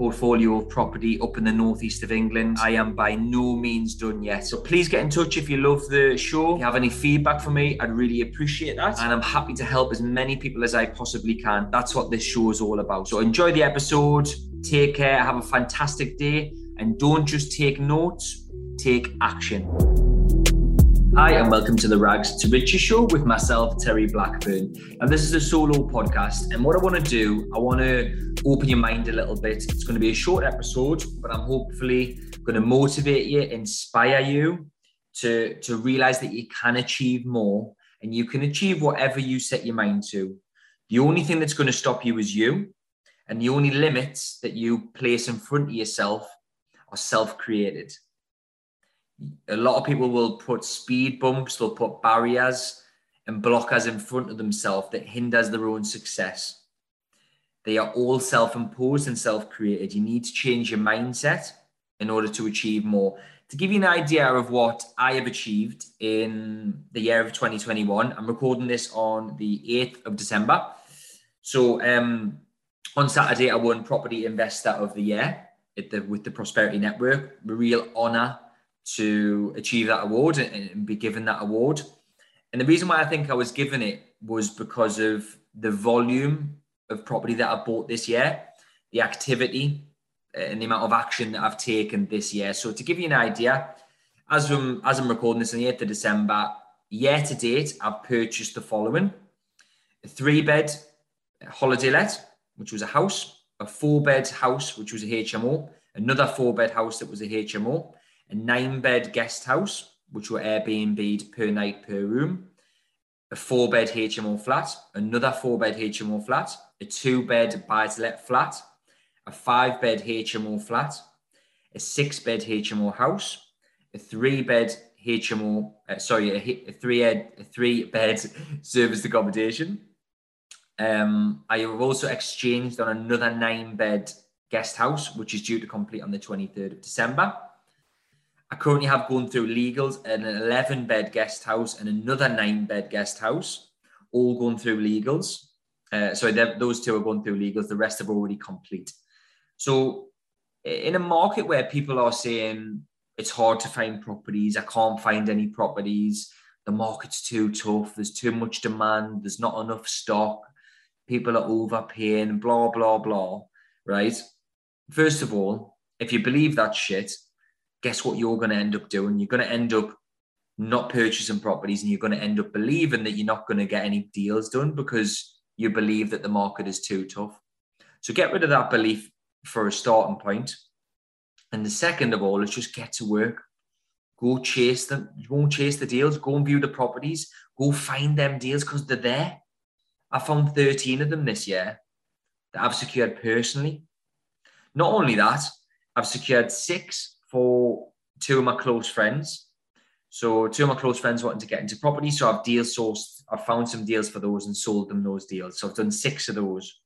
portfolio of property up in the northeast of England. I am by no means done yet. So please get in touch if you love the show. If you have any feedback for me, I'd really appreciate that. And I'm happy to help as many people as I possibly can. That's what this show is all about. So enjoy the episode. Take care. Have a fantastic day. And don't just take notes, take action. Hi, and welcome to the Rags to Riches show with myself, Terry Blackburn. And this is a solo podcast. And what I want to do, I want to open your mind a little bit. It's going to be a short episode, but I'm hopefully going to motivate you, inspire you to, to realize that you can achieve more and you can achieve whatever you set your mind to. The only thing that's going to stop you is you. And the only limits that you place in front of yourself are self created a lot of people will put speed bumps, they'll put barriers and blockers in front of themselves that hinders their own success. They are all self-imposed and self-created. You need to change your mindset in order to achieve more. To give you an idea of what I have achieved in the year of 2021, I'm recording this on the 8th of December. So um, on Saturday, I won Property Investor of the Year the, with the Prosperity Network. A real honor to achieve that award and be given that award. And the reason why I think I was given it was because of the volume of property that I bought this year, the activity, uh, and the amount of action that I've taken this year. So to give you an idea, as I'm as I'm recording this on the 8th of December, year to date, I've purchased the following: a three-bed holiday let, which was a house, a four-bed house, which was a HMO, another four-bed house that was a HMO, a nine bed guest house, which were Airbnb'd per night per room, a four bed HMO flat, another four bed HMO flat, a two bed buy to let flat, a five bed HMO flat, a six bed HMO house, a three bed HMO, uh, sorry, a, a three ed, a three bed serviced accommodation. Um, I have also exchanged on another nine bed guest house, which is due to complete on the 23rd of December. I currently have gone through legals an 11 bed guest house and another nine bed guest house, all going through legals. Uh, sorry, those two are going through legals. The rest are already complete. So, in a market where people are saying it's hard to find properties, I can't find any properties, the market's too tough, there's too much demand, there's not enough stock, people are overpaying, blah, blah, blah, right? First of all, if you believe that shit, guess what you're going to end up doing? You're going to end up not purchasing properties and you're going to end up believing that you're not going to get any deals done because you believe that the market is too tough. So get rid of that belief for a starting point. And the second of all is just get to work. Go chase them. Go and chase the deals. Go and view the properties. Go find them deals because they're there. I found 13 of them this year that I've secured personally. Not only that, I've secured six for two of my close friends. So two of my close friends wanting to get into property. So I've deal sourced, I've found some deals for those and sold them those deals. So I've done six of those.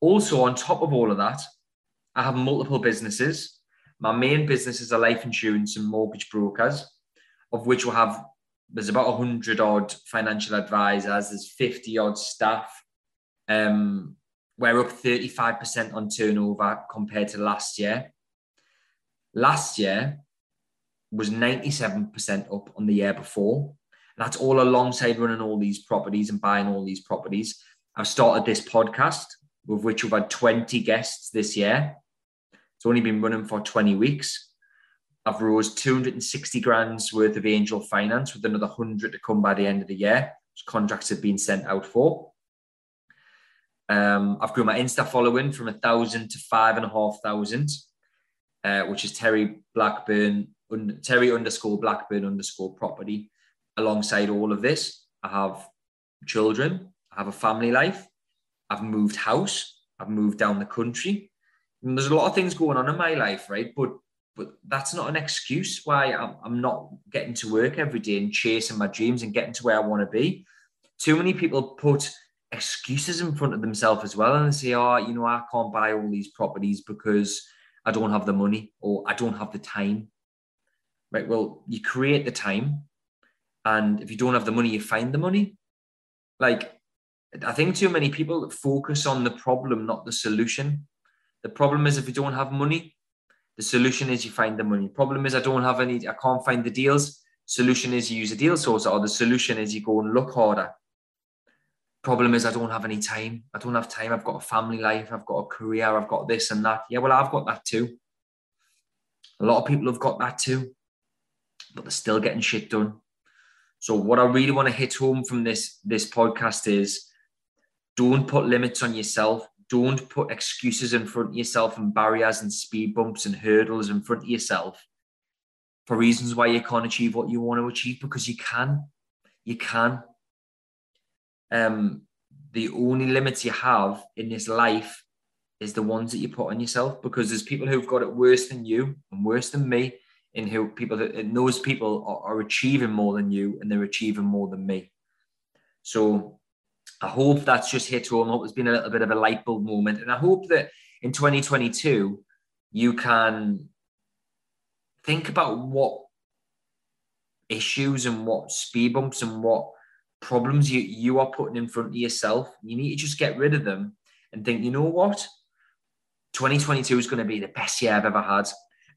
Also, on top of all of that, I have multiple businesses. My main business is a life insurance and mortgage brokers, of which we'll have there's about 100 odd financial advisors, there's 50 odd staff. Um, we're up 35% on turnover compared to last year. Last year was 97% up on the year before. That's all alongside running all these properties and buying all these properties. I've started this podcast with which we've had 20 guests this year. It's only been running for 20 weeks. I've rose 260 grand's worth of angel finance with another 100 to come by the end of the year, contracts have been sent out for. Um, I've grown my Insta following from a thousand to five and a half thousand uh, which is Terry Blackburn Terry underscore Blackburn underscore property. Alongside all of this, I have children, I have a family life, I've moved house, I've moved down the country. And there's a lot of things going on in my life, right? But but that's not an excuse why I'm, I'm not getting to work every day and chasing my dreams and getting to where I want to be. Too many people put excuses in front of themselves as well and they say, oh, you know, I can't buy all these properties because I don't have the money or I don't have the time. Right. Well, you create the time. And if you don't have the money, you find the money. Like, I think too many people focus on the problem, not the solution. The problem is if you don't have money, the solution is you find the money. Problem is I don't have any, I can't find the deals. Solution is you use a deal source, or the solution is you go and look harder. Problem is I don't have any time. I don't have time. I've got a family life. I've got a career. I've got this and that. Yeah, well, I've got that too. A lot of people have got that too, but they're still getting shit done. So what I really want to hit home from this this podcast is don't put limits on yourself. Don't put excuses in front of yourself and barriers and speed bumps and hurdles in front of yourself for reasons why you can't achieve what you want to achieve because you can. You can. Um, the only limits you have in this life is the ones that you put on yourself because there's people who've got it worse than you and worse than me and who people that and those people are, are achieving more than you and they're achieving more than me so I hope that's just hit home. I hope it's been a little bit of a light bulb moment. And I hope that in 2022, you can think about what issues and what speed bumps and what problems you, you are putting in front of yourself. You need to just get rid of them and think, you know what? 2022 is going to be the best year I've ever had.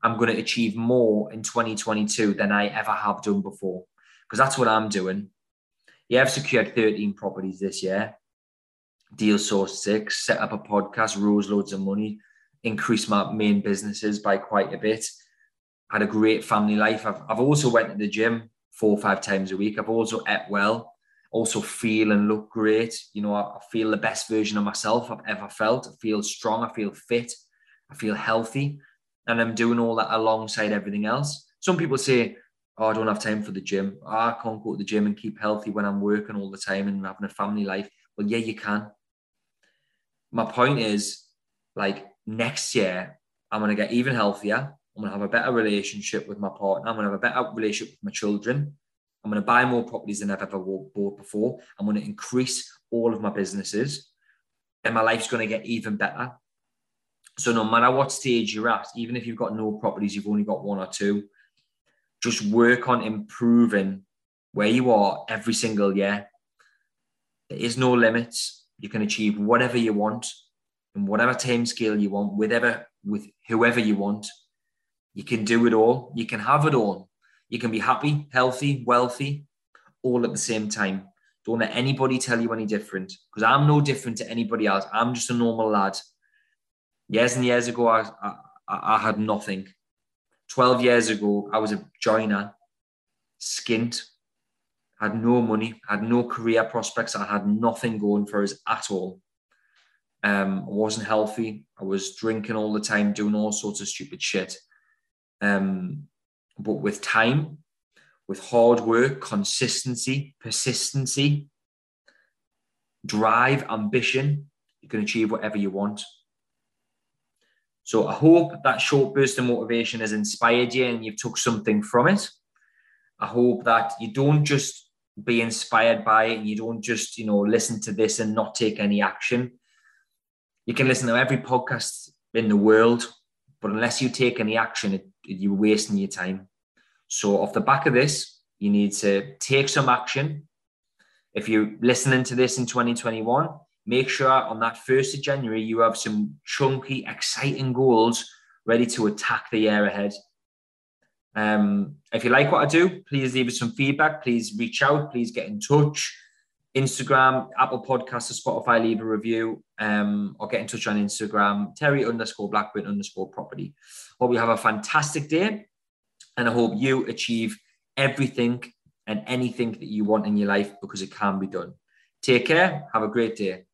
I'm going to achieve more in 2022 than I ever have done before. Because that's what I'm doing. Yeah, I've secured 13 properties this year. Deal source six, set up a podcast, rose loads of money, increased my main businesses by quite a bit. Had a great family life. I've, I've also went to the gym four or five times a week. I've also ate well, also feel and look great. You know, I, I feel the best version of myself I've ever felt. I feel strong. I feel fit. I feel healthy. And I'm doing all that alongside everything else. Some people say, oh, I don't have time for the gym. Oh, I can't go to the gym and keep healthy when I'm working all the time and having a family life. Well, yeah, you can. My point is, like next year, I'm going to get even healthier. I'm going to have a better relationship with my partner. I'm going to have a better relationship with my children. I'm going to buy more properties than I've ever bought before. I'm going to increase all of my businesses, and my life's going to get even better. So no matter what stage you're at, even if you've got no properties, you've only got one or two, just work on improving where you are every single year. There is no limits. You can achieve whatever you want in whatever time scale you want, whatever with whoever you want. You can do it all. You can have it all. You can be happy, healthy, wealthy, all at the same time. Don't let anybody tell you any different because I'm no different to anybody else. I'm just a normal lad. Years and years ago, I, I, I had nothing. 12 years ago, I was a joiner, skint, had no money, had no career prospects. I had nothing going for us at all. Um, I wasn't healthy. I was drinking all the time, doing all sorts of stupid shit. Um, but with time, with hard work, consistency, persistency, drive, ambition, you can achieve whatever you want. So I hope that short burst of motivation has inspired you and you've took something from it. I hope that you don't just be inspired by it and you don't just, you know, listen to this and not take any action. You can listen to every podcast in the world, but unless you take any action, it, you're wasting your time. So off the back of this, you need to take some action. If you're listening to this in 2021, make sure on that 1st of January you have some chunky, exciting goals ready to attack the year ahead. Um, if you like what I do, please leave us some feedback. Please reach out. Please get in touch. Instagram, Apple Podcasts, or Spotify, leave a review um, or get in touch on Instagram, Terry underscore Blackburn underscore property. Hope you have a fantastic day and I hope you achieve everything and anything that you want in your life because it can be done. Take care. Have a great day.